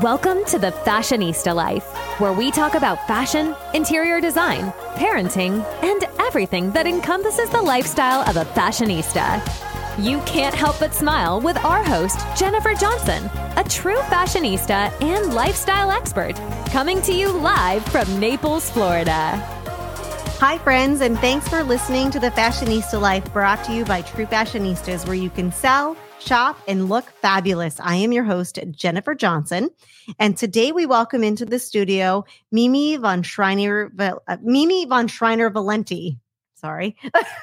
Welcome to the Fashionista Life, where we talk about fashion, interior design, parenting, and everything that encompasses the lifestyle of a fashionista. You can't help but smile with our host, Jennifer Johnson, a true fashionista and lifestyle expert, coming to you live from Naples, Florida. Hi, friends, and thanks for listening to the Fashionista Life brought to you by True Fashionistas, where you can sell shop, and look fabulous. I am your host, Jennifer Johnson. And today we welcome into the studio Mimy von Schreiner, uh, Mimy von Schreiner Valenti. Sorry.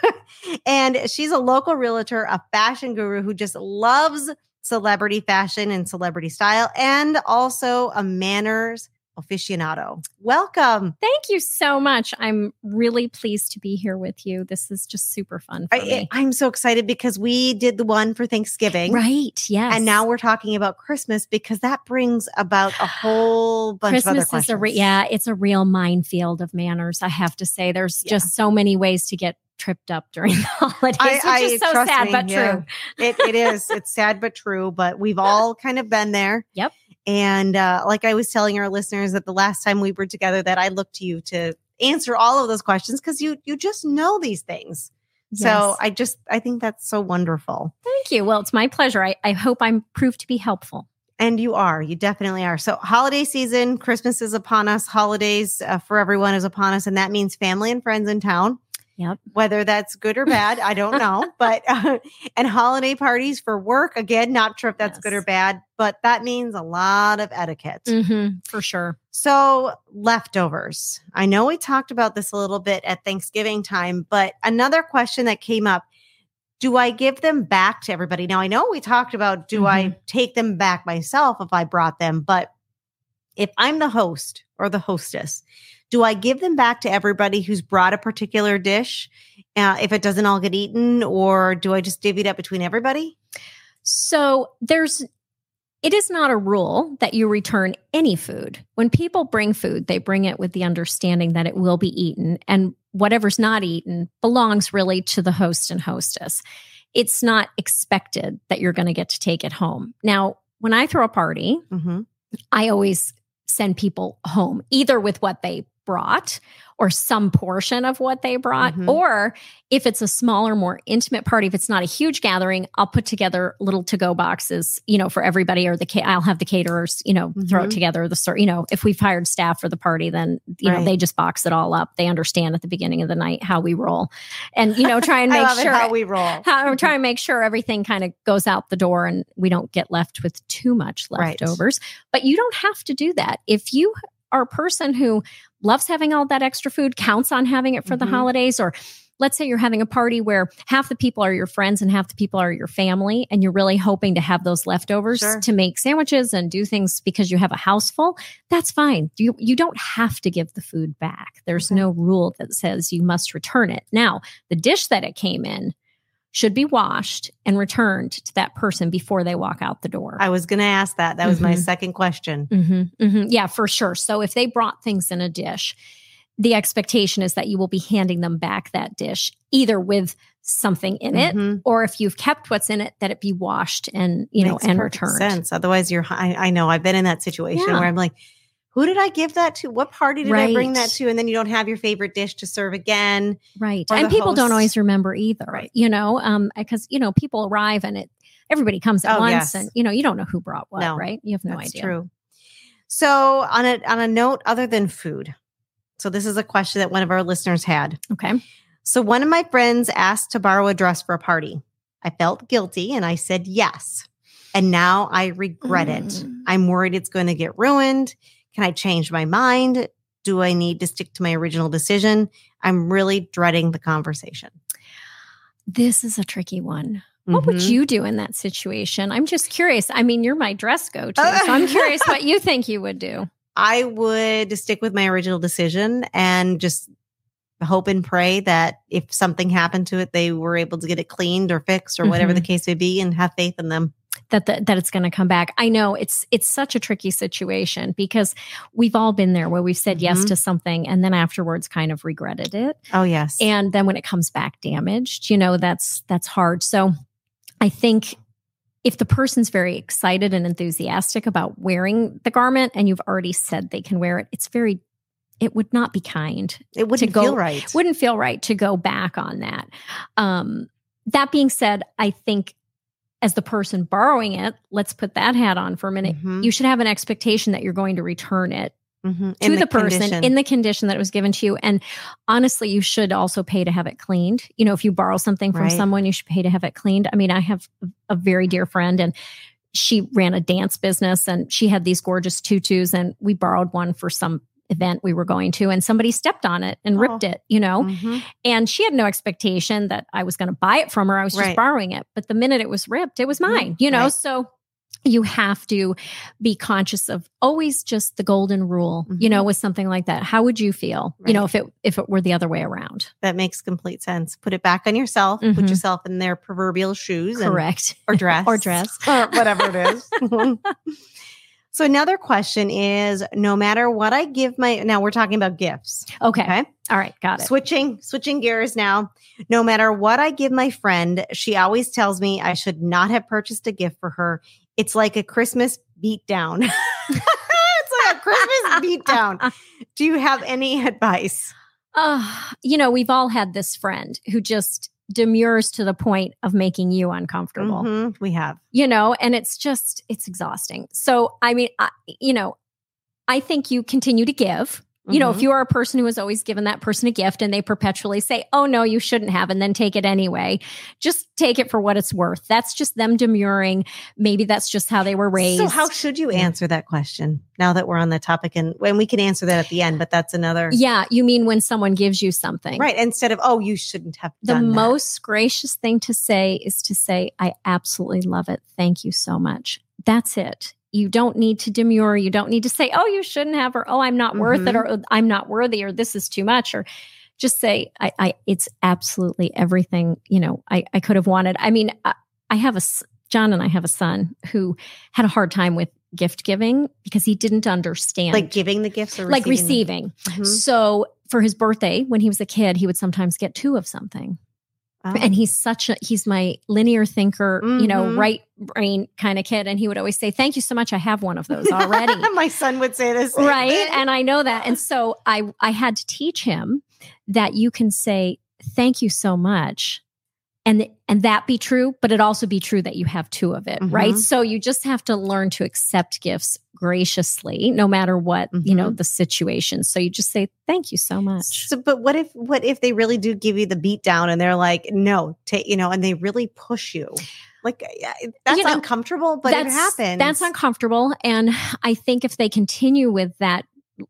and she's a local realtor, a fashion guru who just loves celebrity fashion and celebrity style, and also a manners aficionado. Welcome. Thank you so much. I'm really pleased to be here with you. This is just super fun for I, me. I'm so excited because we did the one for Thanksgiving. Right. Yes. And now we're talking about Christmas because that brings about a whole bunch Christmas of other is questions. a re- yeah, it's a real minefield of manners. I have to say, there's Yeah. just so many ways to get tripped up during the holidays, I- which I- is so sad me, but yeah. true. it, it is. It's sad but true, but we've all kind of been there. Yep. And uh, like I was telling our listeners that the last time we were together, that I looked to you to answer all of those questions because you you just know these things. So I just I think that's so wonderful. thank you. Well, it's my pleasure. I, I hope I'm proved to be helpful. And you are, you definitely are. So, holiday season, Christmas is upon us, holidays uh, for everyone is upon us. And that means family and friends in town. Yep. Whether that's good or bad, I don't know. But, uh, and holiday parties for work, again, not sure if that's good or bad, but that means a lot of etiquette. Mm-hmm, for sure. So, leftovers. I know we talked about this a little bit at Thanksgiving time, but another question that came up do I give them back to everybody? Now, I know we talked about do I take them back myself if I brought them, but if I'm the host or the hostess, do I give them back to everybody who's brought a particular dish uh, if it doesn't all get eaten, or do I just divvy it up between everybody? So there's it is not a rule that you return any food. When people bring food, they bring it with the understanding that it will be eaten and whatever's not eaten belongs really to the host and hostess. It's not expected that you're going to get to take it home. Now, when I throw a party, Mm-hmm. I always send people home either with what they brought or some portion of what they brought. Mhm. Or if it's a smaller, more intimate party, if it's not a huge gathering, I'll put together little to go boxes, you know, for everybody or the, I'll have the caterers, you know, throw Mhm. it together. The sort, you know, if we've hired staff for the party, then, you know, they just box it all up. They understand at the beginning of the night how we roll and, you know, try and make sure it how we roll. how, try and make sure everything kind of goes out the door and we don't get left with too much Right. leftovers. But you don't have to do that. If you are a person who loves having all that extra food, counts on having it for Mhm. the holidays, or let's say you're having a party where half the people are your friends and half the people are your family, and you're really hoping to have those leftovers Sure. to make sandwiches and do things because you have a house full, that's fine. You you don't have to give the food back. There's Okay. no rule that says you must return it. Now, the dish that it came in should be washed and returned to that person before they walk out the door. I was going to ask that. That was my Mhm. second question. Mm-hmm, mm-hmm. Yeah, for sure. So if they brought things in a dish, the expectation is that you will be handing them back that dish either with something in it Mhm. or if you've kept what's in it that it be washed and you know and returned Sense. Otherwise, you're. I, I know. I've been in that situation Yeah. where I'm like, who did I give that to? What party did I bring that to? And then you don't have your favorite dish to serve again. right and people don't always remember either Right. you know um because you know people arrive and it everybody comes at Oh, once yes. and you know you don't know who brought what No, right you have no idea. True. So on a on a note other than food, so this is a question that one of our listeners had. okay So one of my friends asked to borrow a dress for a party. I felt guilty and I said yes. And now I regret it. Mm. I'm worried it's going to get ruined. Can I change my mind? Do I need to stick to my original decision? I'm really dreading the conversation. this is a tricky one What would Mhm. you do in that situation? I'm just curious. I mean, you're my dress go to, so I'm curious what you think you would do. I would stick with my original decision and just hope and pray that if something happened to it, they were able to get it cleaned or fixed or whatever the case may be and have faith in them. That the, that it's going to come back. I know it's it's such a tricky situation because we've all been there where we've said yes Mhm. to something and then afterwards kind of regretted it, Oh, yes. and then when it comes back damaged, you know that's that's hard. So I think if the person's very excited and enthusiastic about wearing the garment and you've already said they can wear it, it's very it would not be kind. It wouldn't go, feel right. Wouldn't feel right to go back on that. Um, that being said, I think as the person borrowing it, let's put that hat on for a minute. Mhm. You should have an expectation that you're going to return it Mhm. to In the, person condition. in the condition that it was given to you. And honestly, you should also pay to have it cleaned. You know, if you borrow something from Right. someone, you should pay to have it cleaned. I mean, I have a very dear friend and she ran a dance business and she had these gorgeous tutus and we borrowed one for some event we were going to and somebody stepped on it and ripped Oh. it, you know. Mhm. And she had no expectation that I was going to buy it from her. I was just Right. borrowing it. But the minute it was ripped, it was Mhm. mine, you know? Right. So you have to be conscious of always just the golden rule, you Mhm. know, with something like that. How would you feel, you know, if it if it were the other way around? That makes complete sense. Put it back on yourself. Put Mhm. yourself in their proverbial shoes. and- Correct. or dress. Or dress. or whatever it is. so another question is no matter what I give my now we're talking about gifts. Okay. Okay. All right. Got it. Switching switching gears now. No matter what I give my friend, she always tells me I should not have purchased a gift for her. It's like a Christmas beatdown. it's like a Christmas beatdown. Do you have any advice? Uh, you know, we've all had this friend who just demurs to the point of making you uncomfortable. Mhm, we have. you know, and it's just, it's exhausting. So, I mean, I, you know, I think you continue to give. You know, if Mhm. you are a person who has always given that person a gift and they perpetually say, oh, no, you shouldn't have, and then take it anyway, just take it for what it's worth. That's just them demurring. Maybe that's just how they were raised. So how should you answer that question now that we're on the topic and when we can answer that at the end, but that's another yeah, you mean when someone gives you something. right. Instead of, oh, you shouldn't have The done that. most gracious thing to say is to say, I absolutely love it. Thank you so much. That's it. You don't need to demur. You don't need to say, oh, you shouldn't have, or oh, I'm not worth it, Mhm. or "Oh, I'm not worthy, or this is too much, or just say, I, I it's absolutely everything, you know, I, I could have wanted. I mean, I, I have a, John and I have a son who had a hard time with gift giving because he didn't understand like giving the gifts or like receiving receiving. them? Mhm. So for his birthday, when he was a kid, he would sometimes get two of something Oh. and he's such a he's my linear thinker you know Mhm. right brain kind of kid and he would always say thank you so much i have one of those already My son would say this. right and i know that and so i i had to teach him that you can say thank you so much and and that be true but it also be true that you have two of it right Mhm. so you just have to learn to accept gifts graciously no matter what you know Mhm. the situation so you just say thank you so much So, but what if what if they really do give you the beat down and they're like, no, take you know, and they really push you? Like that's You know, uncomfortable, but it happens. That's uncomfortable. And I think if they continue with that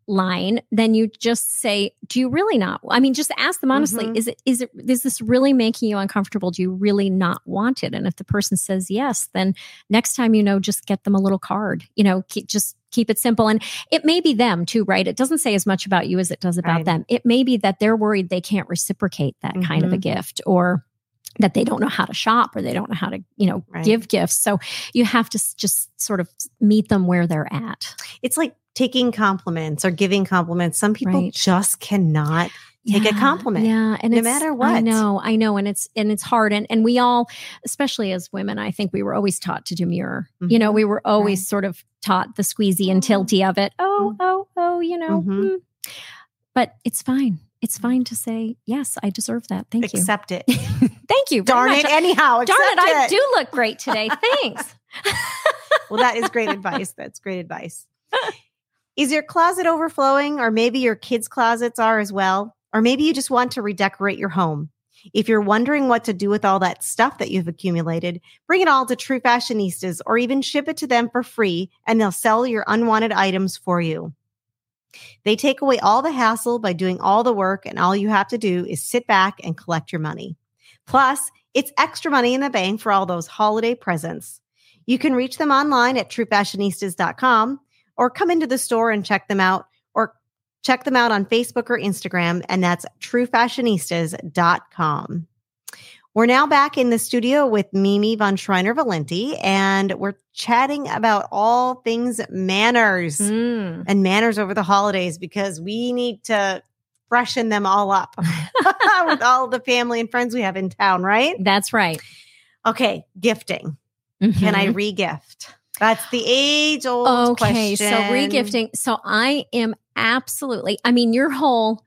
line, then you just say, Do you really not? I mean, just ask them honestly, Mhm. is it is it is this really making you uncomfortable? Do you really not want it? And if the person says yes, then next time you know, just get them a little card. You know, keep, just keep it simple. And it may be them too, right? It doesn't say as much about you as it does about Right. them. It may be that they're worried they can't reciprocate that kind of a Mhm. gift or that they don't know how to shop or they don't know how to, you know, Right. give gifts. So you have to just sort of meet them where they're at. It's like taking compliments or giving compliments. Some people Right. just cannot take a compliment. Yeah, and no it's- matter I know, I know, and it's and it's hard, and and we all, especially as women, I think we were always taught to demur. You know, Mhm. we were always Right. sort of taught the squeezy and tilty of it. Oh, Mhm. oh, oh, you know. Mhm. mm. But it's fine. It's fine to say yes. I deserve that. Thank you. accept it. Thank you. very Darn much. it. Anyhow, Darn it! accept I do look great today. Thanks. well, that is great advice. That's great advice. Is your closet overflowing, or maybe your kids' closets are as well? Or maybe you just want to redecorate your home. If you're wondering what to do with all that stuff that you've accumulated, bring it all to True Fashionistas or even ship it to them for free and they'll sell your unwanted items for you. They take away all the hassle by doing all the work, and all you have to do is sit back and collect your money. Plus, it's extra money in the bank for all those holiday presents. You can reach them online at truefashionistas.com or come into the store and check them out or check them out on Facebook or Instagram, and that's truefashionistas.com. We're now back in the studio with Mimy von Schreiner Valenti, and we're chatting about all things manners Mm. and manners over the holidays because we need to freshen them all up with all the family and friends we have in town, right? That's right. Okay, gifting. Can I Mhm. regift? That's the age old Okay, question. so regifting. So I am absolutely, I mean, your whole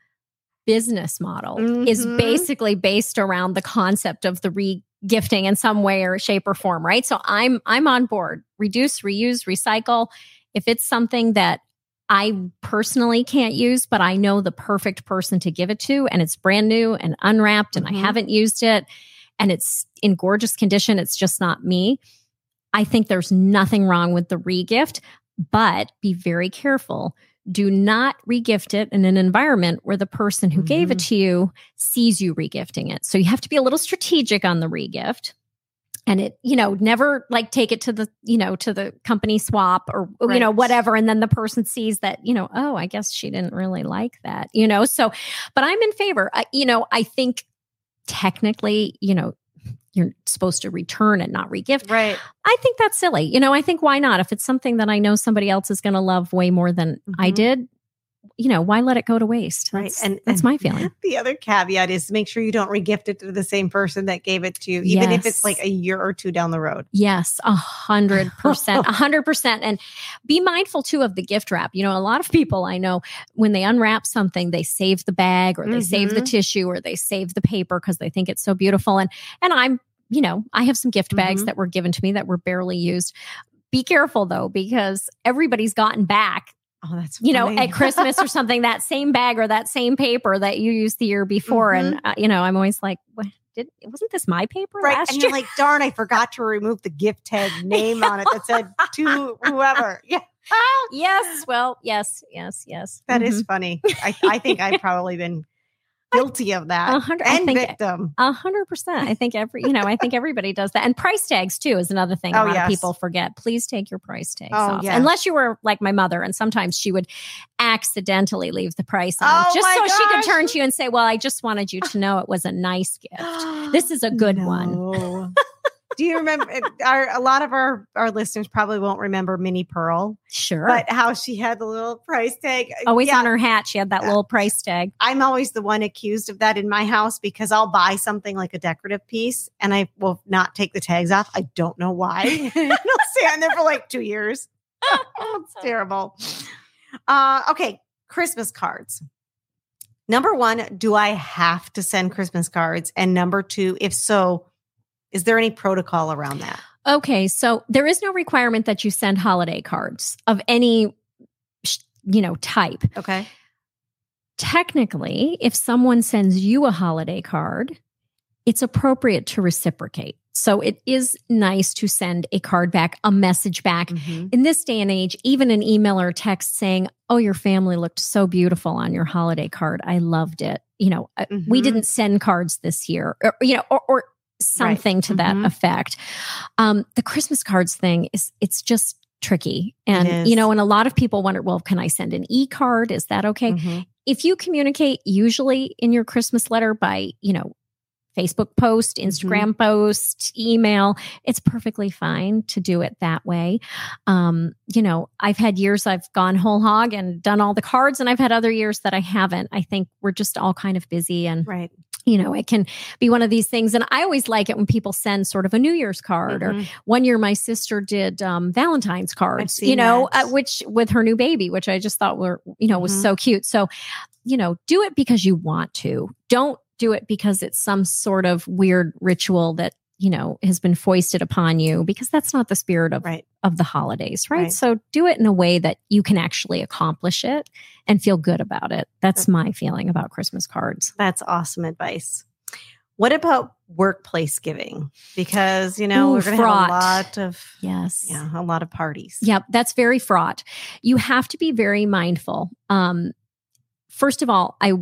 business model is Mhm. basically based around the concept of the regifting in some way or shape or form, right? So I'm I'm on board. Reduce, reuse, recycle. If it's something that I personally can't use, but I know the perfect person to give it to, and it's brand new and unwrapped, and Mhm. I haven't used it, and it's in gorgeous condition, it's just not me. I think there's nothing wrong with the regift, but be very careful. Do not regift it in an environment where the person who gave it mm-hmm. to you sees you regifting it. So you have to be a little strategic on the regift. And it, you know, never like take it to the, you know, to the company swap or, you know, whatever. And then the person sees that, you know, oh, I guess she didn't really like that, you know? So, but I'm in favor. I, you know, I think technically, you know, you're supposed to return and not regift. Right. I think that's silly. You know, I think why not? If it's something that I know somebody else is going to love way more than I Mhm. did, you know, why let it go to waste? Right. And that's my feeling. The other caveat is make sure you don't regift it to the same person that gave it to you, even if it's like a year or two down the road. Yes, a hundred percent, a hundred percent. And be mindful too of the gift wrap. You know, a lot of people I know when they unwrap something, they save the bag or they save the Mhm. tissue or they save the paper because they think it's so beautiful. And and I'm, you know, I have some gift bags Mhm. that were given to me that were barely used. Be careful though, because everybody's gotten back Oh, that's you know, at Christmas or something, that same bag or that same paper that you used the year before. And, uh, you know, I'm always like, what, did, wasn't this my paper Right. last And year? you're like, darn, I forgot to remove the gift tag name on it that said to whoever. Yeah. yes. Well, yes, yes, yes. that is Mhm. funny. I, I think I've probably been guilty of that A hundred- I and think- victim. A hundred percent. I think every, you know, I think everybody does that. And price tags too is another thing a Oh, lot yes. of people forget. Please take your price tags Oh, off. yes. Unless you were like my mother, and sometimes she would accidentally leave the price on Oh, just so she could turn to you and say, Well, I just wanted you to know it was a nice gift. This is a good one. Do you remember? Our, a lot of our, our listeners probably won't remember Minnie Pearl, Sure. but how she had the little price tag. always Yeah, on her hat, she had that Yeah. little price tag. I'm always the one accused of that in my house because I'll buy something like a decorative piece and I will not take the tags off. I don't know why. I'll stay on there for like two years. it's terrible. Uh, okay, Christmas cards. Number one, do I have to send Christmas cards? And number two, if so, is there any protocol around that? Okay, so there is no requirement that you send holiday cards of any, you know, type. Okay. Technically, if someone sends you a holiday card, it's appropriate to reciprocate. So it is nice to send a card back, a message back. Mhm. In this day and age, even an email or text saying, "Oh, your family looked so beautiful on your holiday card. I loved it." You know, uh, we Mhm. didn't send cards this year, or you know, or, or something to that Mhm. effect. Um, the Christmas cards thing is it's just tricky, and you know, and a lot of people wonder, well, can I send an e card? Is that okay? Mhm. If you communicate usually in your Christmas letter by you know. Facebook post, Instagram post, email, it's perfectly fine to do it that way. Um, you know, I've had years I've gone whole hog and done all the cards, and I've had other years that I haven't. I think we're just all kind of busy and Right. You know, it can be one of these things. And I always like it when people send sort of a New Year's card. Or Mhm. one year, my sister did um, Valentine's cards, you know, uh, which with her new baby, which I just thought were, you know, was Mhm. so cute. So, you know, do it because you want to. Don't do it because it's some sort of weird ritual that you know has been foisted upon you because that's not the spirit of Right. of the holidays right? Right. so do it in a way that you can actually accomplish it and feel good about it that's my feeling about christmas cards That's awesome advice. What about workplace giving? Because, you know, Ooh, we're going to have a lot of, yes yeah, a lot of parties. Yep, that's very fraught. You have to be very mindful. Um, first of all, I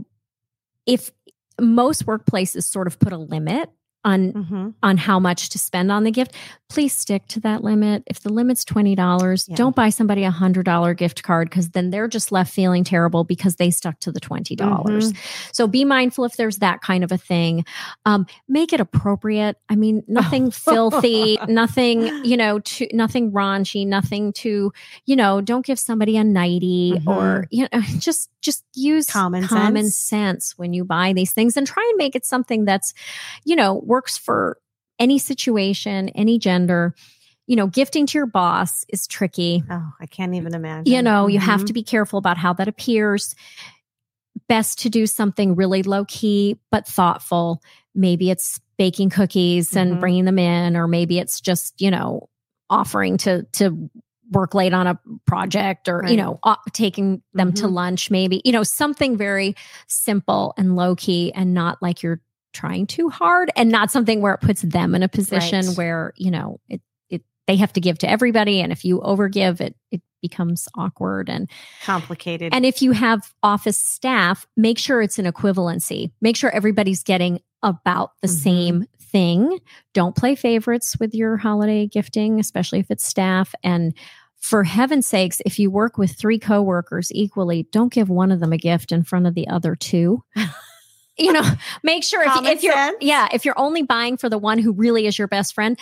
if most workplaces sort of put a limit on hmm on how much to spend on the gift, please stick to that limit. If the limit's twenty dollars, Yeah. don't buy somebody a hundred dollar gift card because then they're just left feeling terrible because they stuck to the twenty dollars. So be mindful if there's that kind of a thing. Um, make it appropriate. I mean, nothing filthy, nothing, you know, to nothing raunchy, nothing to, you know, don't give somebody a nighty or you know, just just use Common common sense. sense when you buy these things and try and make it something that's, you know, works for any situation, any gender. you know, gifting to your boss is tricky. Oh, I can't even imagine. You know, you have Mhm. to be careful about how that appears. Best to do something really low key but thoughtful. Maybe it's baking cookies and Mhm. bringing them in, or maybe it's just you know offering to to work late on a project, or you know uh, taking them to Mhm. lunch. Maybe you know something very simple and low key, and not like you're trying too hard, and not something where it puts them in a position Right. where you know it it they have to give to everybody, and if you overgive, it it becomes awkward and complicated. and if you have office staff, make sure it's an equivalency. Make sure everybody's getting about the Mhm. same thing. Don't play favorites with your holiday gifting, especially if it's staff. And for heaven's sakes, if you work with three coworkers equally, don't give one of them a gift in front of the other two. you know, make sure if, if you're sense. yeah, if you're only buying for the one who really is your best friend,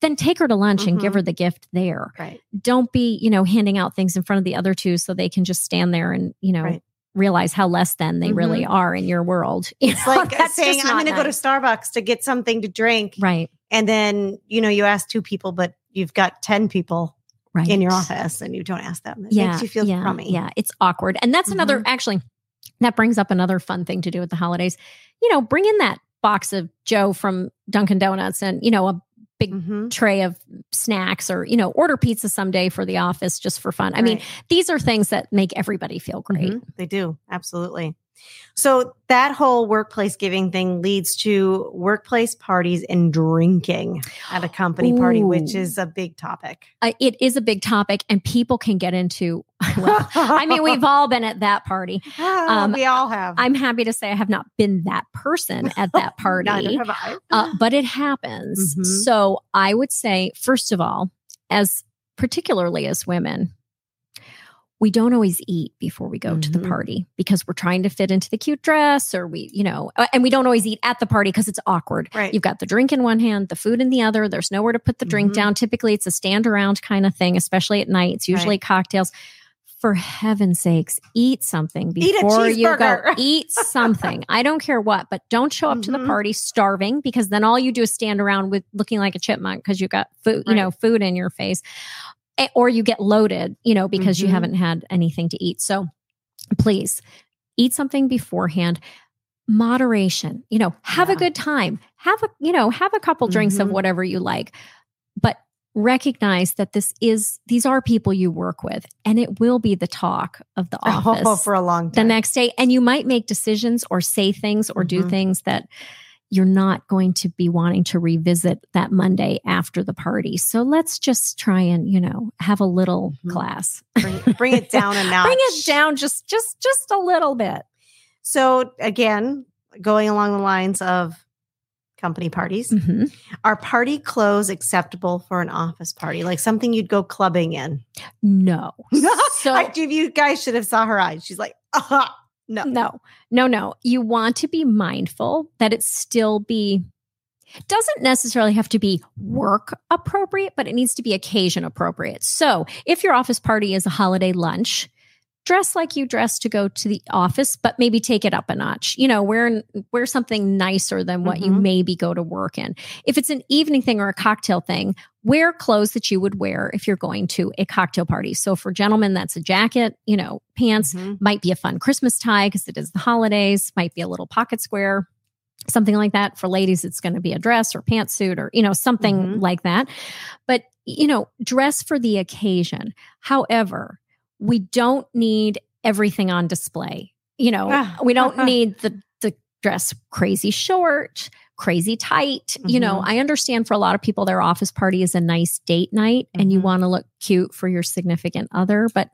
then take her to lunch and give her the gift there right. don't be, you know, handing out things in front of the other two so they can just stand there and, you know, Right. realize how less than they really are in your world. You It's know, like that's saying, I'm going to go to. Starbucks to get something to drink. Right. And then, you know, you ask two people, but you've got 10 people Right. in your office and you don't ask them. It yeah, makes you feel yeah, crummy. Yeah, it's awkward. And that's another Mm-hmm. actually that brings up another fun thing to do at the holidays. You know, bring in that box of Joe from Dunkin' Donuts and, you know, a big Mhm. tray of snacks or, you know, order pizza someday for the office just for fun. I mean, these are things that make everybody feel great. Mhm. They do. Absolutely. So that whole workplace giving thing leads to workplace parties and drinking at a company party, which is a big topic. Uh, it is a big topic and people can get into well, I mean, we've all been at that party. um, we all have. I'm happy to say I have not been that person at that party, Neither have I. uh, but it happens. Mhm. So I would say, first of all, as particularly as women, we don't always eat before we go to the Mhm. party because we're trying to fit into the cute dress or we, you know, uh, and we don't always eat at the party because it's awkward. Right. You've got the drink in one hand, the food in the other. There's nowhere to put the drink Mhm. down. Typically, it's a stand around kind of thing, especially at night. It's usually Right. cocktails. For heaven's sakes, eat something Eat before you go. Eat something. I don't care what, but don't show up to the Mhm. party starving because then all you do is stand around with looking like a chipmunk because you've got food, you know, food in your face. Or you get loaded, you know, because you Mhm. haven't had anything to eat. So please eat something beforehand moderation you know have a good time have a you know have a couple drinks of Mhm. whatever you like but recognize that this is these are people you work with and it will be the talk of the office Oh, for a long the next day and you might make decisions or say things or do Mhm. things that you're not going to be wanting to revisit that Monday after the party. So let's just try and, you know, have a little Mhm. class. bring, bring it down a notch. Bring it down just just just a little bit. So again, going along the lines of company parties, Mhm. are party clothes acceptable for an office party? Like something you'd go clubbing in? No. So I, you guys should have saw her eyes. She's like, uh no. no, no, no. You want to be mindful that it still be doesn't necessarily have to be work appropriate, but it needs to be occasion appropriate. So if your office party is a holiday lunch, dress like you dress to go to the office, but maybe take it up a notch. You know, wear wear something nicer than what you Mhm. maybe go to work in. If it's an evening thing or a cocktail thing, wear clothes that you would wear if you're going to a cocktail party. So for gentlemen, that's a jacket, you know, pants, Mhm. might be a fun Christmas tie because it is the holidays, might be a little pocket square, something like that. For ladies, it's going to be a dress or pantsuit or, you know, something Mhm. like that. But, you know, dress for the occasion. However, we don't need everything on display. You know, Ah. we don't need the, the dress crazy short, crazy tight. You know, Mhm. I understand for a lot of people, their office party is a nice date night and you Mhm. want to look cute for your significant other. But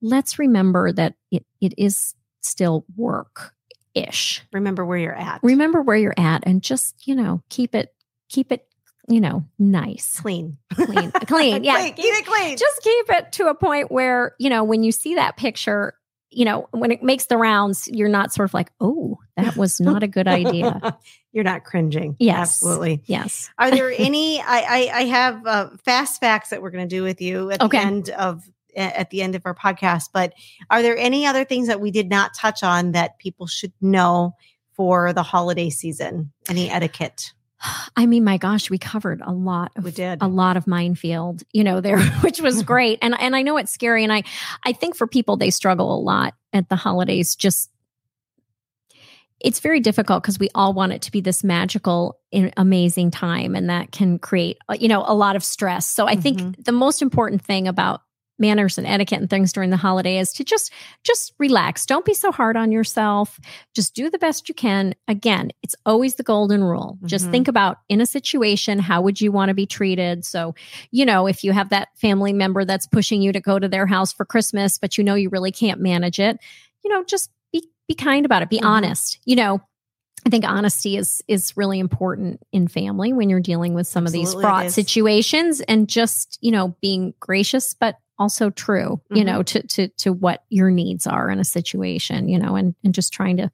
let's remember that it, it is still work ish. Remember where you're at. Remember where you're at and just, you know, keep it, keep it, you know, nice, clean. clean, clean. Yeah. Clean. Keep it clean. Just keep it to a point where, you know, when you see that picture, you know, when it makes the rounds, you're not sort of like, oh, that was not a good idea. you're not cringing. Yes. Absolutely. Yes. Are there any? I I, I have uh, fast facts that we're going to do with you at Okay. the end of at the end of our podcast. But are there any other things that we did not touch on that people should know for the holiday season? Any etiquette? I mean, my gosh, we covered a lot of We did. a lot of minefield, you know, there, which was great. And and I know it's scary. And I I think for people they struggle a lot at the holidays, just it's very difficult because we all want it to be this magical, amazing time, and that can create, uh, you know, a lot of stress. So I Mhm. think the most important thing about manners and etiquette and things during the holiday is to just just relax. Don't be so hard on yourself. Just do the best you can. Again, it's always the golden rule. Just Mhm. think about in a situation, how would you want to be treated? So, you know, if you have that family member that's pushing you to go to their house for Christmas, but you know you really can't manage it, you know, just be be kind about it. Be Mhm. honest. You know, I think honesty is is really important in family when you're dealing with some of these fraught situations and just, you know, being gracious but also true, you Mhm. know, to to to what your needs are in a situation, you know, and and just trying to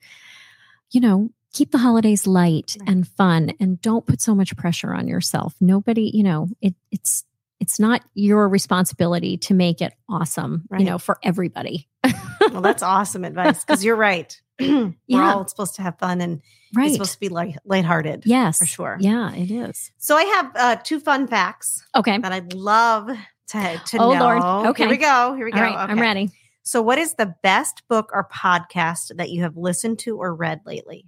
you know, keep the holidays light Right. and fun and don't put so much pressure on yourself. Nobody, you know, it it's it's not your responsibility to make it awesome, Right. you know, for everybody. Well, that's awesome advice because you're right. We're Yeah. all supposed to have fun and it's right. supposed to be light, lighthearted. yes. for sure. Yeah, it is. So I have uh, two fun facts Okay. that I'd love to, to Oh, know. Lord. Okay. Here we go. Here we go. All right, I'm ready. So, what is the best book or podcast that you have listened to or read lately?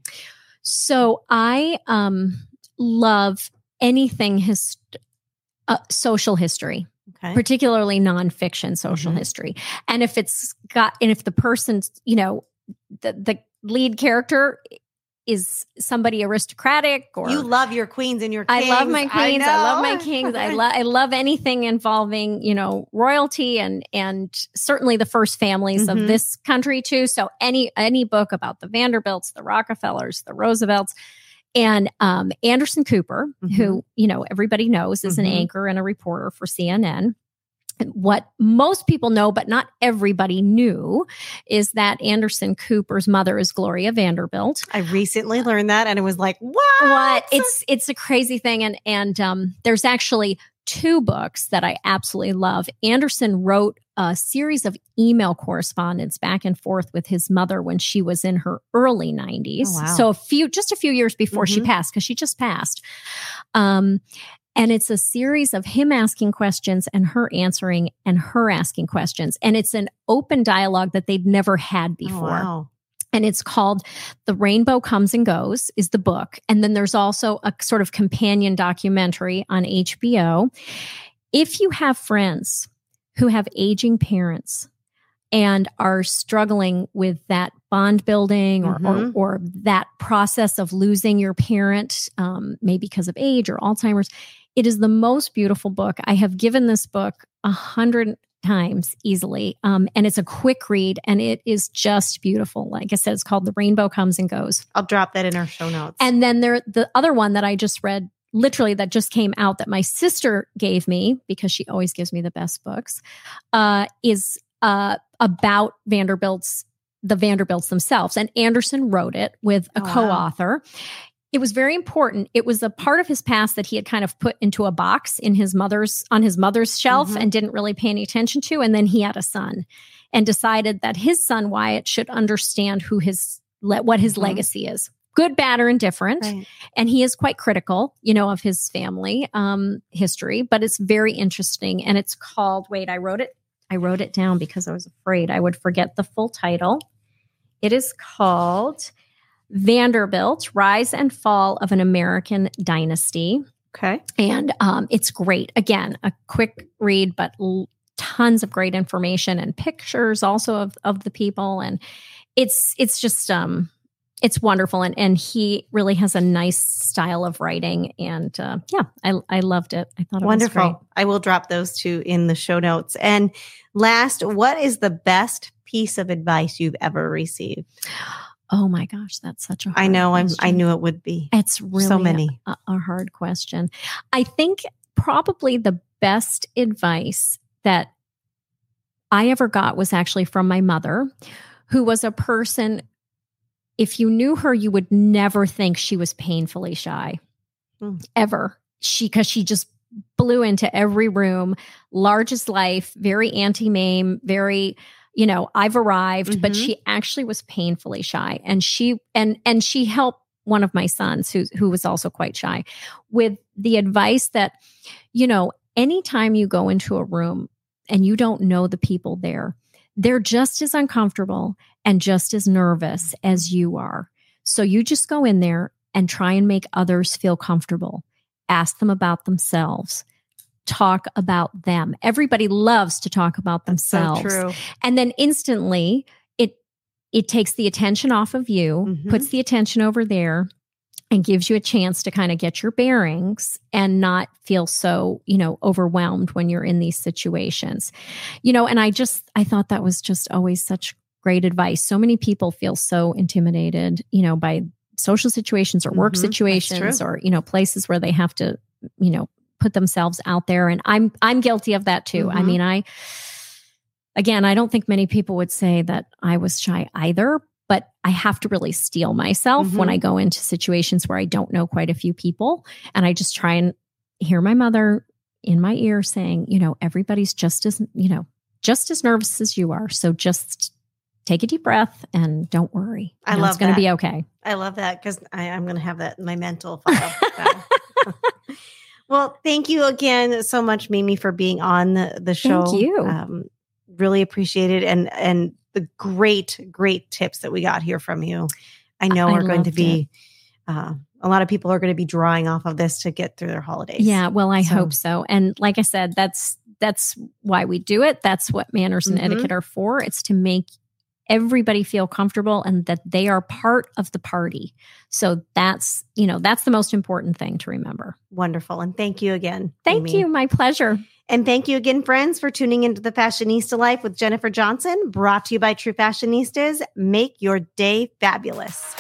So I um love anything his uh, social history, Okay. particularly nonfiction social Mhm. history. And if it's got and if the person's, you know, the the lead character is somebody aristocratic or you love your queens and your I love my queens. I, love my kings. I love I love anything involving, you know, royalty and and certainly the first families Mhm. of this country too. So any any book about the Vanderbilts, the Rockefellers, the Roosevelts, and um, Anderson Cooper, who you know everybody knows is Mhm. an anchor and a reporter for CNN. And What most people know, but not everybody knew, is that Anderson Cooper's mother is Gloria Vanderbilt I recently learned that and it was like, what? what it's it's a crazy thing and and um there's actually two books that I absolutely love. Anderson wrote a series of email correspondence back and forth with his mother when she was in her early 90s. Oh, wow. So a few just a few years before she Mhm. passed cuz she just passed. Um and it's a series of him asking questions and her answering and her asking questions and it's an open dialogue that they've never had Oh, before wow. and it's called The Rainbow Comes and Goes is the book and then there's also a sort of companion documentary on HBO if you have friends who have aging parents and are struggling with that bond building or, Mhm. or, or that process of losing your parent, um, maybe because of age or Alzheimer's, it is the most beautiful book. I have given this book a hundred times easily. Um, and it's a quick read and it is just beautiful. Like I said, it's called The Rainbow Comes and Goes. I'll drop that in our show notes. And then there, the other one that I just read, literally that just came out that my sister gave me because she always gives me the best books, uh, is uh, about Vanderbilt's the Vanderbilts themselves. And Anderson wrote it with a Oh, wow. It was very important. It was a part of his past that he had kind of put into a box in his mother's on his mother's shelf Mhm. and didn't really pay any attention to. And then he had a son and decided that his son Wyatt should understand who his le- what his Mhm. legacy is. Good, bad, or indifferent Right. and he is quite critical you know of his family um history but it's very interesting and it's called wait i wrote it i wrote it down because i was afraid i would forget the full title it is called vanderbilt rise and fall of an american dynasty Okay. and um, it's great again a quick read but l- tons of great information and pictures also of, of the people and it's it's just um it's wonderful and and he really has a nice style of writing and uh, yeah i i loved it i thought it was. Wonderful. I will drop those two in the show notes. And last, what is the best piece of advice you've ever received? Oh my gosh that's such a I know I'm I knew it would be. It's really so many. A, a hard question. I think probably the best advice that I ever got was actually from my mother, who was a person, if you knew her, you would never think she was painfully shy, Hmm. ever. She, because she just blew into every room, large as life, very Auntie Mame, very you know i've arrived but Mhm. she actually was painfully shy and she and and she helped one of my sons who who was also quite shy with the advice that you know anytime you go into a room and you don't know the people there they're just as uncomfortable and just as nervous as you are. So you just go in there and try and make others feel comfortable. Ask them about themselves talk about them. Everybody loves to talk about themselves So true. and then instantly it it takes the attention off of you Mhm. puts the attention over there and gives you a chance to kind of get your bearings and not feel so you know overwhelmed when you're in these situations. You know and i just i thought that was just always such great advice. So many people feel so intimidated you know by social situations or work Mhm, situations or you know places where they have to you know put themselves out there and i'm i'm guilty of that too i Mhm. mean i again i don't think many people would say that i was shy either but i have to really steel myself when Mhm. i go into situations where i don't know quite a few people and i just try and hear my mother in my ear saying you know everybody's just as you know just as nervous as you are so just take a deep breath and don't worry I You know, love it's going to be okay I love that because I'm going to have that in my mental file. Wow. Well, thank you again so much, Mimy, for being on the, the show. you. Um, really appreciate it. And, and the great, great tips that we got here from you. I know I are going to be, uh, a lot of people are going to be drawing off of this to get through their holidays. Yeah, well, I So- hope so. And like I said, that's that's why we do it. That's what manners and Mhm. etiquette are for. It's to make everybody feel comfortable and that they are part of the party. So that's, you know, that's the most important thing to remember. Wonderful. And thank you again. Thank Mimy. you. My pleasure. And thank you again, friends, for tuning into the Fashionista Life with Jennifer Johnson, brought to you by True Fashionistas. Make your day fabulous.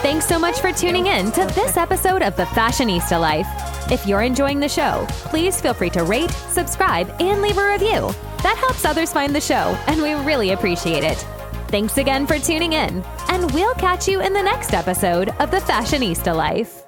Thanks so much for tuning in to this episode of The Fashionista Life. If you're enjoying the show, please feel free to rate, subscribe, and leave a review. That helps others find the show, and we really appreciate it. Thanks again for tuning in, and we'll catch you in the next episode of The Fashionista Life.